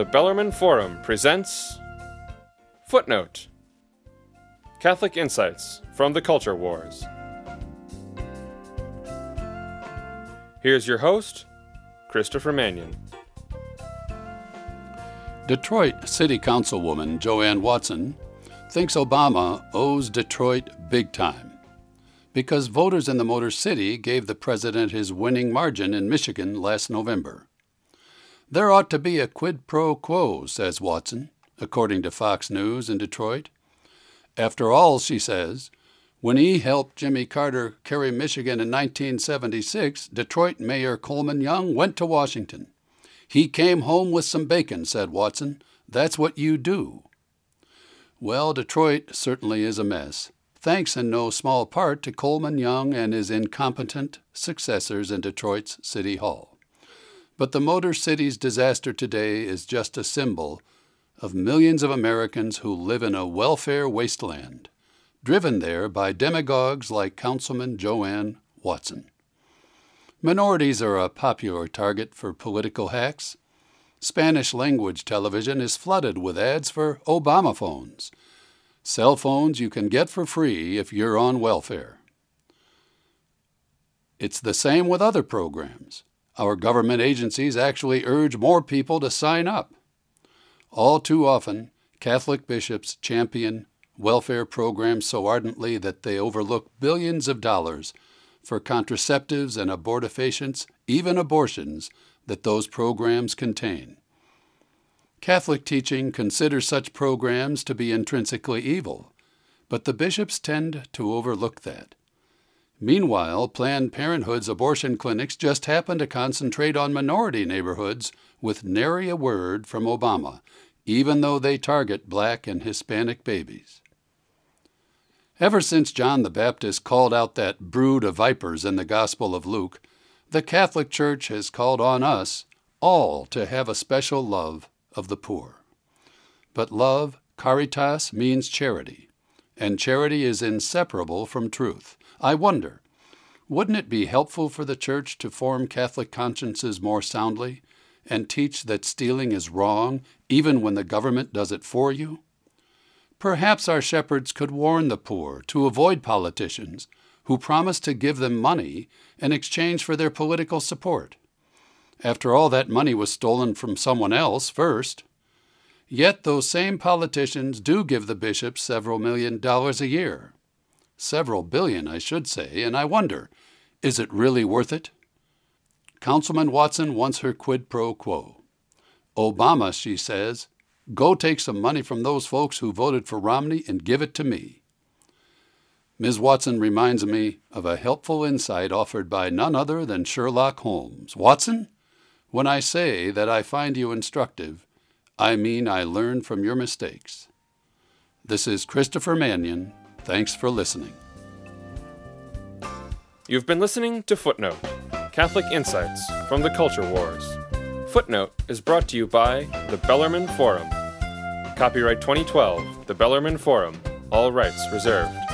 The Bellarmine Forum presents Footnote Catholic Insights from the Culture Wars. Here's your host, Christopher Manion. Detroit City Councilwoman JoAnn Watson thinks Obama owes Detroit big time because voters in the Motor City gave the president his winning margin in Michigan last November. There ought to be a quid pro quo, says Watson, according to Fox News in Detroit. After all, she says, when he helped Jimmy Carter carry Michigan in 1976, Detroit Mayor Coleman Young went to Washington. He came home with some bacon, said Watson. That's what you do. Well, Detroit certainly is a mess, thanks in no small part to Coleman Young and his incompetent successors in Detroit's City Hall. But the Motor City's disaster today is just a symbol of millions of Americans who live in a welfare wasteland, driven there by demagogues like Councilman JoAnn Watson. Minorities are a popular target for political hacks. Spanish language television is flooded with ads for Obama phones, cell phones you can get for free if you're on welfare. It's the same with other programs. Our government agencies actually urge more people to sign up. All too often, Catholic bishops champion welfare programs so ardently that they overlook billions of dollars for contraceptives and abortifacients, even abortions, that those programs contain. Catholic teaching considers such programs to be intrinsically evil, but the bishops tend to overlook that. Meanwhile, Planned Parenthood's abortion clinics just happen to concentrate on minority neighborhoods with nary a word from Obama, even though they target black and Hispanic babies. Ever since John the Baptist called out that brood of vipers in the Gospel of Luke, the Catholic Church has called on us all to have a special love of the poor. But love, caritas, means charity, and charity is inseparable from truth. I wonder, wouldn't it be helpful for the Church to form Catholic consciences more soundly and teach that stealing is wrong even when the government does it for you? Perhaps our shepherds could warn the poor to avoid politicians who promise to give them money in exchange for their political support. After all, that money was stolen from someone else first. Yet those same politicians do give the bishops several million dollars a year. Several billion, I should say, and I wonder, is it really worth it? Councilman Watson wants her quid pro quo. Obama, she says, Go take some money from those folks who voted for Romney and give it to me. Ms. Watson reminds me of a helpful insight offered by none other than Sherlock Holmes. Watson, when I say that I find you instructive, I mean I learn from your mistakes. This is Christopher Manion. Thanks for listening. You've been listening to Footnote Catholic Insights from the Culture Wars. Footnote is brought to you by the Bellarmine Forum. Copyright 2012, The Bellarmine Forum, all rights reserved.